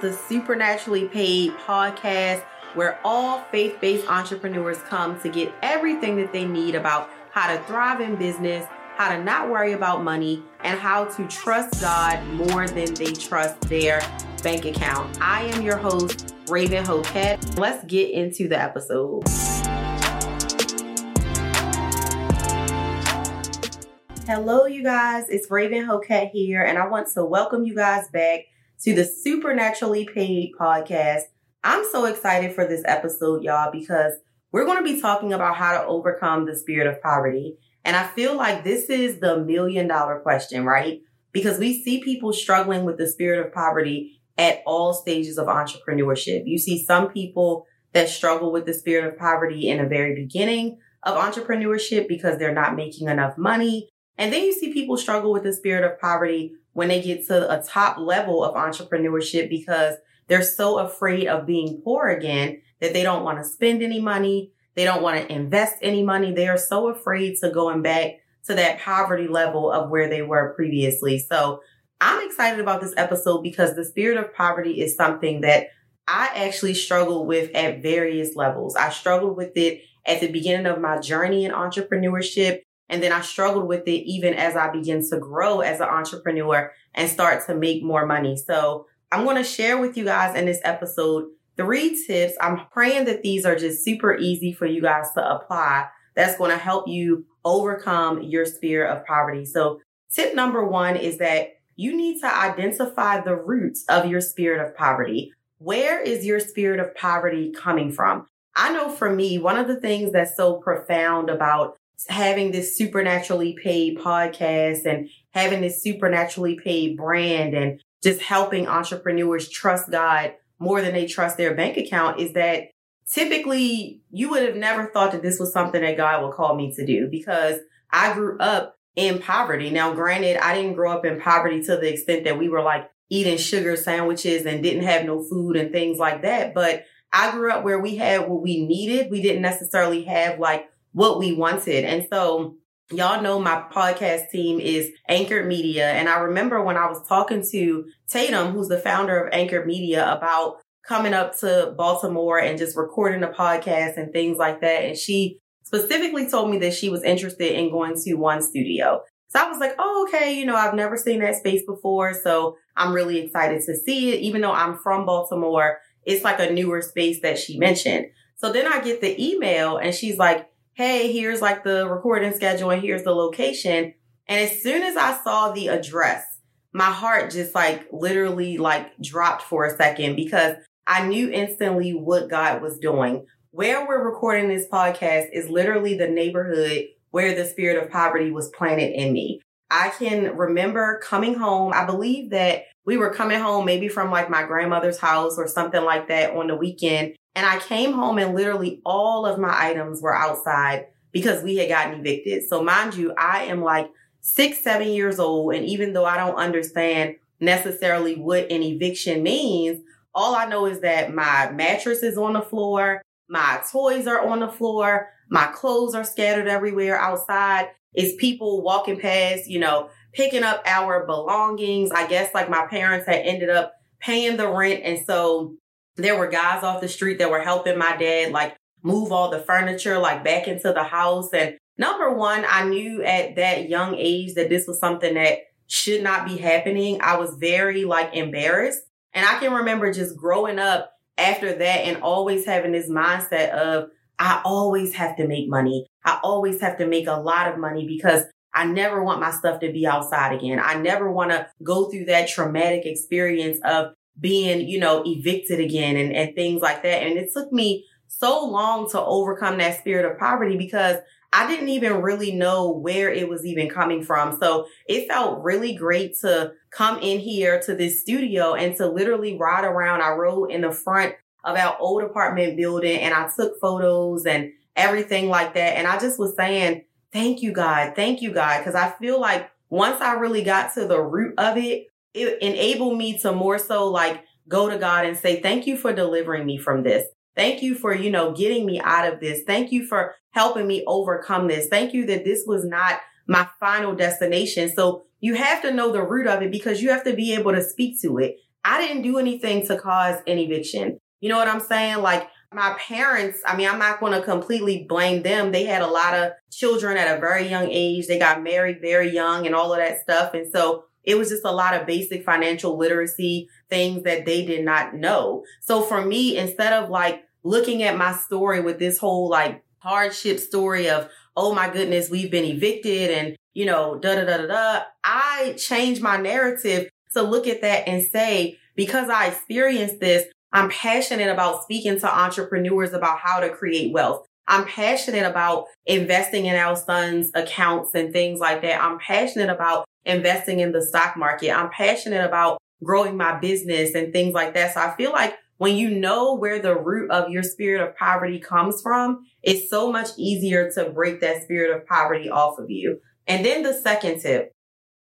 The Supernaturally Paid podcast where all faith based entrepreneurs come to get everything that they need about how to thrive in business, how to not worry about money, and how to trust God more than they trust their bank account. I am your host, Raven Hoquette. Let's get into the episode. Hello, you guys. It's Raven Hoquette here, and I want to welcome you guys back to the Supernaturally Paid podcast. I'm so excited for this episode, y'all, because we're going to be talking about how to overcome the spirit of poverty. And I feel like this is the million dollar question, right? Because we see people struggling with the spirit of poverty at all stages of entrepreneurship. You see some people that struggle with the spirit of poverty in the very beginning of entrepreneurship because they're not making enough money. And then you see people struggle with the spirit of poverty when they get to a top level of entrepreneurship because they're so afraid of being poor again that they don't want to spend any money. They don't want to invest any money. They are so afraid to going back to that poverty level of where they were previously. So I'm excited about this episode because the spirit of poverty is something that I actually struggle with at various levels. I struggled with it at the beginning of my journey in entrepreneurship. And then I struggled with it even as I began to grow as an entrepreneur and start to make more money. So I'm going to share with you guys in this episode three tips. I'm praying that these are just super easy for you guys to apply. That's going to help you overcome your spirit of poverty. So tip number one is that you need to identify the roots of your spirit of poverty. Where is your spirit of poverty coming from? I know for me, one of the things that's so profound about having this supernaturally paid podcast and having this supernaturally paid brand and just helping entrepreneurs trust God more than they trust their bank account is that typically you would have never thought that this was something that God would call me to do because I grew up in poverty. Now, granted, I didn't grow up in poverty to the extent that we were like eating sugar sandwiches and didn't have no food and things like that. But I grew up where we had what we needed. We didn't necessarily have like what we wanted. And so y'all know my podcast team is Anchored Media. And I remember when I was talking to Tatum, who's the founder of Anchored Media about coming up to Baltimore and just recording a podcast and things like that. And she specifically told me that she was interested in going to one studio. So I was like, oh, okay, you know, I've never seen that space before. So I'm really excited to see it. Even though I'm from Baltimore, it's like a newer space that she mentioned. So then I get the email and she's like, hey, here's like the recording schedule and here's the location. And as soon as I saw the address, my heart just like literally like dropped for a second because I knew instantly what God was doing. Where we're recording this podcast is literally the neighborhood where the spirit of poverty was planted in me. I can remember coming home. I believe that we were coming home maybe from like my grandmother's house or something like that on the weekend. And I came home and literally all of my items were outside because we had gotten evicted. So mind you, I am like six, seven years old. And even though I don't understand necessarily what an eviction means, all I know is that my mattress is on the floor. My toys are on the floor. My clothes are scattered everywhere outside. It's people walking past, you know, picking up our belongings. I guess like my parents had ended up paying the rent. And so there were guys off the street that were helping my dad like move all the furniture like back into the house. And number one, I knew at that young age that this was something that should not be happening. I was very like embarrassed And I can remember just growing up after that and always having this mindset of, I always have to make money. I always have to make a lot of money because I never want my stuff to be outside again. I never want to go through that traumatic experience of being, you know, evicted again and, and things like that. And it took me so long to overcome that spirit of poverty because I didn't even really know where it was even coming from. So it felt really great to come in here to this studio and to literally ride around. I rode in the front of our old apartment building and I took photos and everything like that. And I just was saying, thank you, God. Thank you, God. Cause I feel like once I really got to the root of it, it enabled me to more so like go to God and say, thank you for delivering me from this. Thank you for, you know, getting me out of this. Thank you for helping me overcome this. Thank you that this was not my final destination. So you have to know the root of it because you have to be able to speak to it. I didn't do anything to cause an eviction. You know what I'm saying? Like my parents, I mean, I'm not going to completely blame them. They had a lot of children at a very young age. They got married very young and all of that stuff. And so it was just a lot of basic financial literacy things that they did not know. So for me, instead of like looking at my story with this whole like hardship story of, oh my goodness, we've been evicted and, you know, da da da da da, I changed my narrative to look at that and say, because I experienced this, I'm passionate about speaking to entrepreneurs about how to create wealth. I'm passionate about investing in our sons' accounts and things like that. I'm passionate about investing in the stock market. I'm passionate about growing my business and things like that. So I feel like when you know where the root of your spirit of poverty comes from, it's so much easier to break that spirit of poverty off of you. And then the second tip,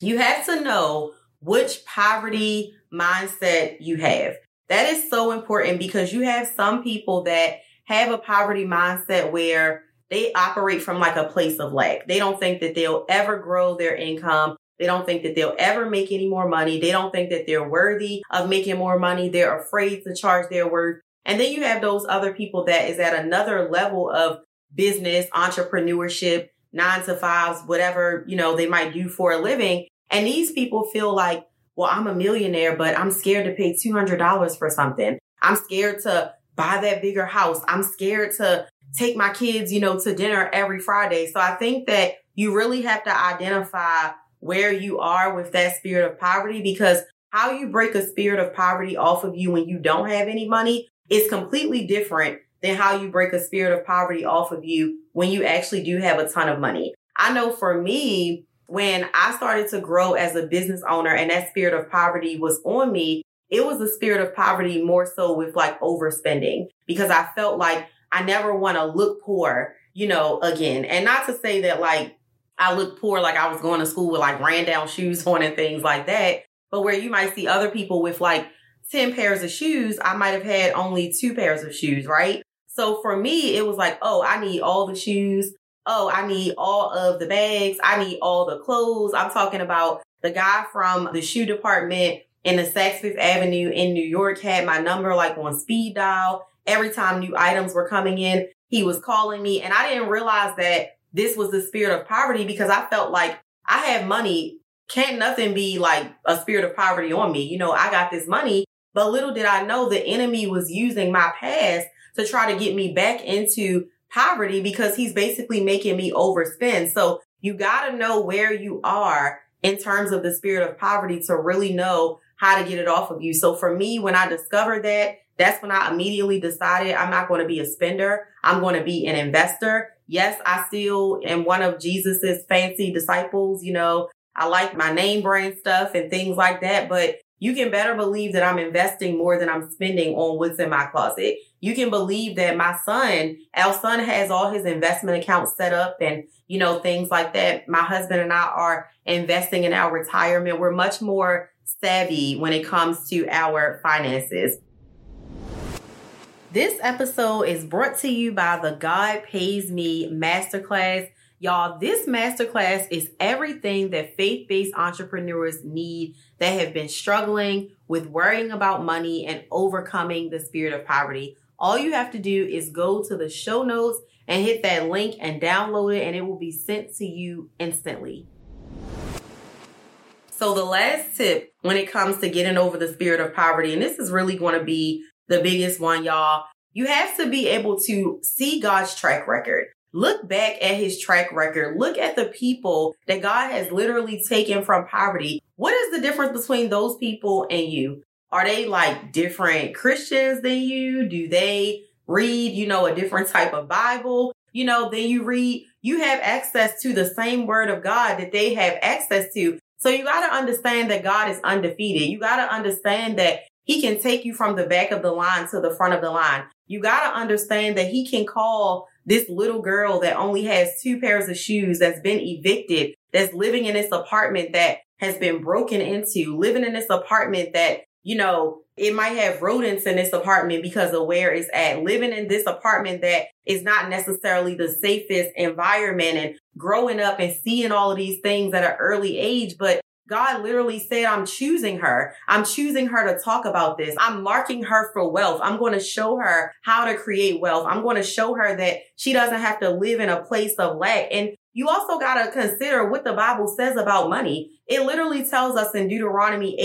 you have to know which poverty mindset you have. That is so important because you have some people that have a poverty mindset where they operate from like a place of lack. They don't think that they'll ever grow their income. They don't think that they'll ever make any more money. They don't think that they're worthy of making more money. They're afraid to charge their worth. And then you have those other people that is at another level of business, entrepreneurship, nine to fives, whatever, you know, they might do for a living. And these people feel like, well, I'm a millionaire, but I'm scared to pay $200 for something. I'm scared to buy that bigger house. I'm scared to take my kids, you know, to dinner every Friday. So I think that you really have to identify where you are with that spirit of poverty because how you break a spirit of poverty off of you when you don't have any money is completely different than how you break a spirit of poverty off of you when you actually do have a ton of money. I know for me, when I started to grow as a business owner and that spirit of poverty was on me, it was a spirit of poverty more so with like overspending because I felt like I never want to look poor, you know, again. And not to say that like I looked poor, like I was going to school with like ran down shoes on and things like that. But where you might see other people with like 10 pairs of shoes, I might have had only two pairs of shoes, right? So for me, it was like, oh, I need all the shoes oh, I need all of the bags. I need all the clothes. I'm talking about the guy from the shoe department in the Saks Fifth Avenue in New York had my number like on speed dial. Every time new items were coming in, he was calling me and I didn't realize that this was the spirit of poverty because I felt like I had money. Can't nothing be like a spirit of poverty on me. You know, I got this money, but little did I know the enemy was using my past to try to get me back into poverty because he's basically making me overspend. So you got to know where you are in terms of the spirit of poverty to really know how to get it off of you. So for me, when I discovered that, that's when I immediately decided I'm not going to be a spender. I'm going to be an investor. Yes, I still am one of Jesus's fancy disciples. You know, I like my name brand stuff and things like that, but you can better believe that I'm investing more than I'm spending on what's in my closet. You can believe that my son, our son has all his investment accounts set up and, you know, things like that. My husband and I are investing in our retirement. We're much more savvy when it comes to our finances. This episode is brought to you by the God Pays Me Masterclass. Y'all, this masterclass is everything that faith based entrepreneurs need that have been struggling with worrying about money and overcoming the spirit of poverty. All you have to do is go to the show notes and hit that link and download it, and it will be sent to you instantly. So the last tip when it comes to getting over the spirit of poverty, and this is really going to be the biggest one, y'all, you have to be able to see God's track record. Look back at his track record. Look at the people that God has literally taken from poverty. What is the difference between those people and you? Are they like different Christians than you? Do they read, you know, a different type of Bible? You know, then you read, you have access to the same word of God that they have access to. So you got to understand that God is undefeated. You got to understand that he can take you from the back of the line to the front of the line. You got to understand that he can call this little girl that only has two pairs of shoes that's been evicted, that's living in this apartment that has been broken into, living in this apartment that, you know, it might have rodents in this apartment because of where it's at. Living in this apartment that is not necessarily the safest environment and growing up and seeing all of these things at an early age, but God literally said, I'm choosing her. I'm choosing her to talk about this. I'm marking her for wealth. I'm going to show her how to create wealth. I'm going to show her that she doesn't have to live in a place of lack. And you also got to consider what the Bible says about money. It literally tells us in Deuteronomy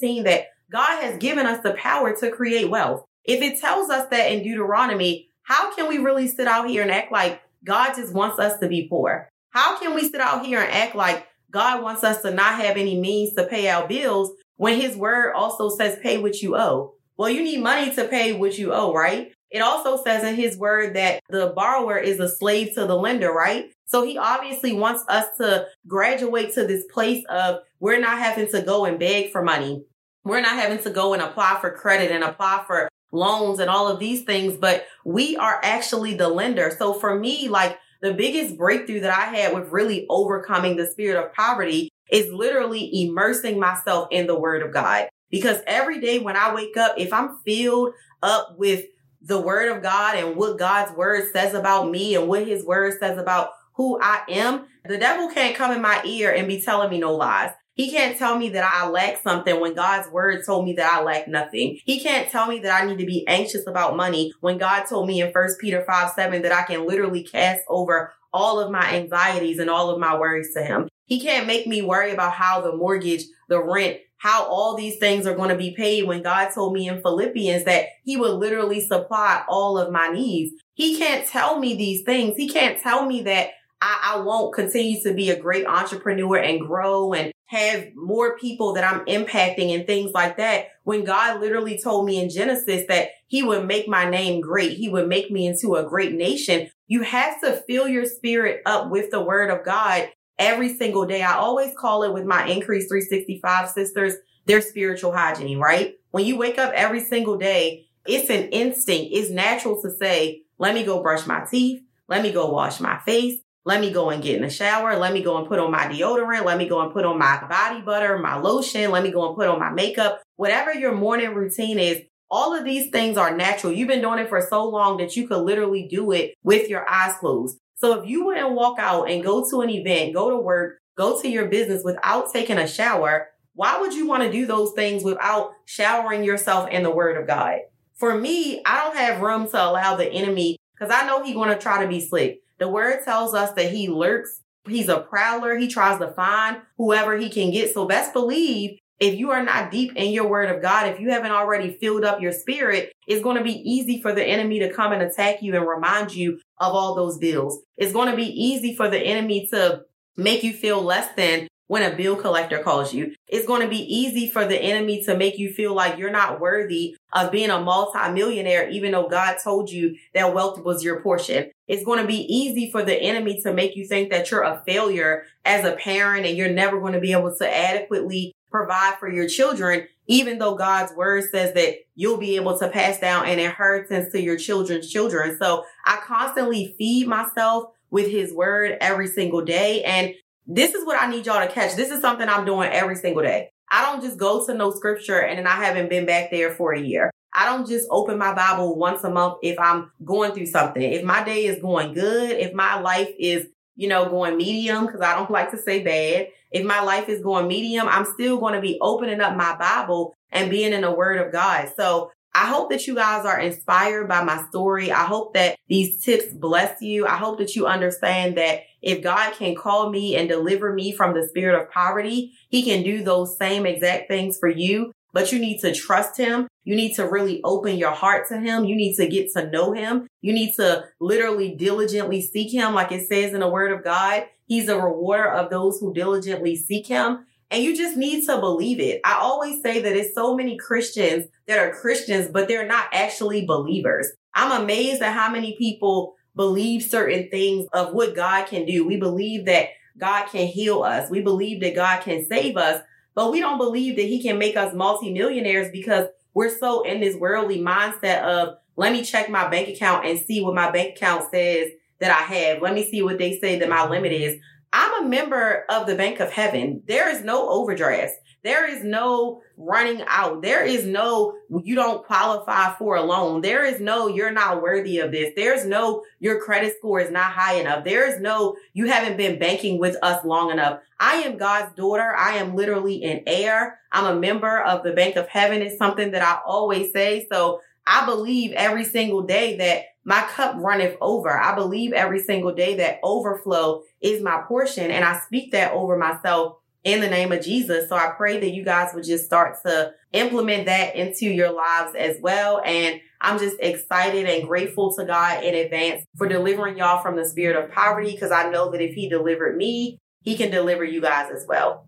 8:18 that God has given us the power to create wealth. If it tells us that in Deuteronomy, how can we really sit out here and act like God just wants us to be poor? How can we sit out here and act like God wants us to not have any means to pay our bills when his word also says pay what you owe. Well, you need money to pay what you owe, right? It also says in his word that the borrower is a slave to the lender, right? So he obviously wants us to graduate to this place of we're not having to go and beg for money. We're not having to go and apply for credit and apply for loans and all of these things, but we are actually the lender. So for me, like the biggest breakthrough that I had with really overcoming the spirit of poverty is literally immersing myself in the word of God. Because every day when I wake up, if I'm filled up with the word of God and what God's word says about me and what his word says about who I am, the devil can't come in my ear and be telling me no lies. He can't tell me that I lack something when God's word told me that I lack nothing. He can't tell me that I need to be anxious about money when God told me in 1 Peter 5 7 that I can literally cast over all of my anxieties and all of my worries to him. He can't make me worry about how the mortgage, the rent, how all these things are going to be paid when God told me in Philippians that he would literally supply all of my needs. He can't tell me these things. He can't tell me that I, I won't continue to be a great entrepreneur and grow and have more people that I'm impacting and things like that. When God literally told me in Genesis that he would make my name great. He would make me into a great nation. You have to fill your spirit up with the word of God every single day. I always call it with my Increase 365 sisters, their spiritual hygiene, right? When you wake up every single day, it's an instinct. It's natural to say, let me go brush my teeth. Let me go wash my face. Let me go and get in the shower. Let me go and put on my deodorant. Let me go and put on my body butter, my lotion. Let me go and put on my makeup. Whatever your morning routine is, all of these things are natural. You've been doing it for so long that you could literally do it with your eyes closed. So if you wouldn't walk out and go to an event, go to work, go to your business without taking a shower, why would you want to do those things without showering yourself in the word of God? For me, I don't have room to allow the enemy because I know he's going to try to be slick. The word tells us that he lurks. He's a prowler. He tries to find whoever he can get. So best believe if you are not deep in your word of God, if you haven't already filled up your spirit, it's going to be easy for the enemy to come and attack you and remind you of all those bills. It's going to be easy for the enemy to make you feel less than when a bill collector calls you. It's going to be easy for the enemy to make you feel like you're not worthy of being a multimillionaire, even though God told you that wealth was your portion. It's going to be easy for the enemy to make you think that you're a failure as a parent and you're never going to be able to adequately provide for your children, even though God's word says that you'll be able to pass down an inheritance to your children's children. So I constantly feed myself with his word every single day. And this is what I need y'all to catch. This is something I'm doing every single day. I don't just go to no scripture and then I haven't been back there for a year. I don't just open my Bible once a month if I'm going through something. If my day is going good, if my life is, you know, going medium, because I don't like to say bad. If my life is going medium, I'm still going to be opening up my Bible and being in the word of God. So I hope that you guys are inspired by my story. I hope that these tips bless you. I hope that you understand that if God can call me and deliver me from the spirit of poverty, he can do those same exact things for you. But you need to trust him. You need to really open your heart to him. You need to get to know him. You need to literally diligently seek him. Like it says in the word of God, he's a rewarder of those who diligently seek him. And you just need to believe it. I always say that it's so many Christians that are Christians, but they're not actually believers. I'm amazed at how many people believe certain things of what God can do. We believe that God can heal us. We believe that God can save us, but we don't believe that he can make us multimillionaires because we're so in this worldly mindset of let me check my bank account and see what my bank account says that I have. Let me see what they say that my limit is. I'm a member of the Bank of Heaven. There is no overdraft. There is no running out. There is no, you don't qualify for a loan. There is no, you're not worthy of this. There's no, your credit score is not high enough. There is no, you haven't been banking with us long enough. I am God's daughter. I am literally an heir. I'm a member of the Bank of Heaven. is something that I always say. So I believe every single day that my cup runneth over. I believe every single day that overflow is my portion. And I speak that over myself in the name of Jesus. So I pray that you guys would just start to implement that into your lives as well. And I'm just excited and grateful to God in advance for delivering y'all from the spirit of poverty because I know that if He delivered me, He can deliver you guys as well.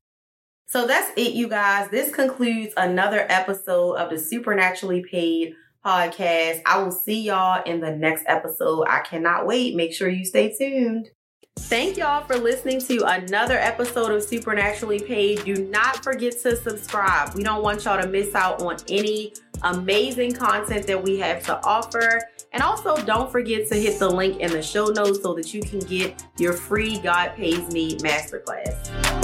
So that's it, you guys. This concludes another episode of the Supernaturally Paid podcast. I will see y'all in the next episode. I cannot wait. Make sure you stay tuned. Thank y'all for listening to another episode of Supernaturally Paid. Do not forget to subscribe. We don't want y'all to miss out on any amazing content that we have to offer. And also, don't forget to hit the link in the show notes so that you can get your free God Pays Me masterclass.